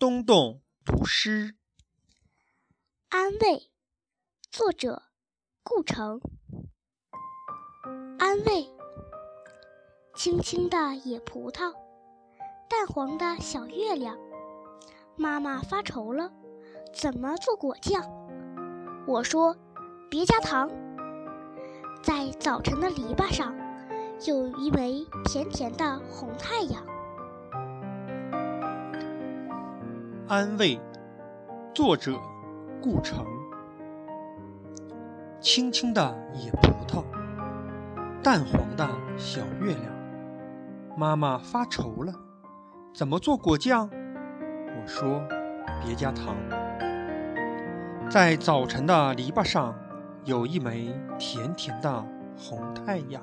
东东读诗。安慰，作者顾城。安慰，青青的野葡萄，淡黄的小月亮。妈妈发愁了，怎么做果酱？我说，别加糖。在早晨的篱笆上，有一枚甜甜的红太阳。安慰，作者顾城。青青的野葡萄，淡黄的小月亮。妈妈发愁了，怎么做果酱？我说，别加糖。在早晨的篱笆上，有一枚甜甜的红太阳。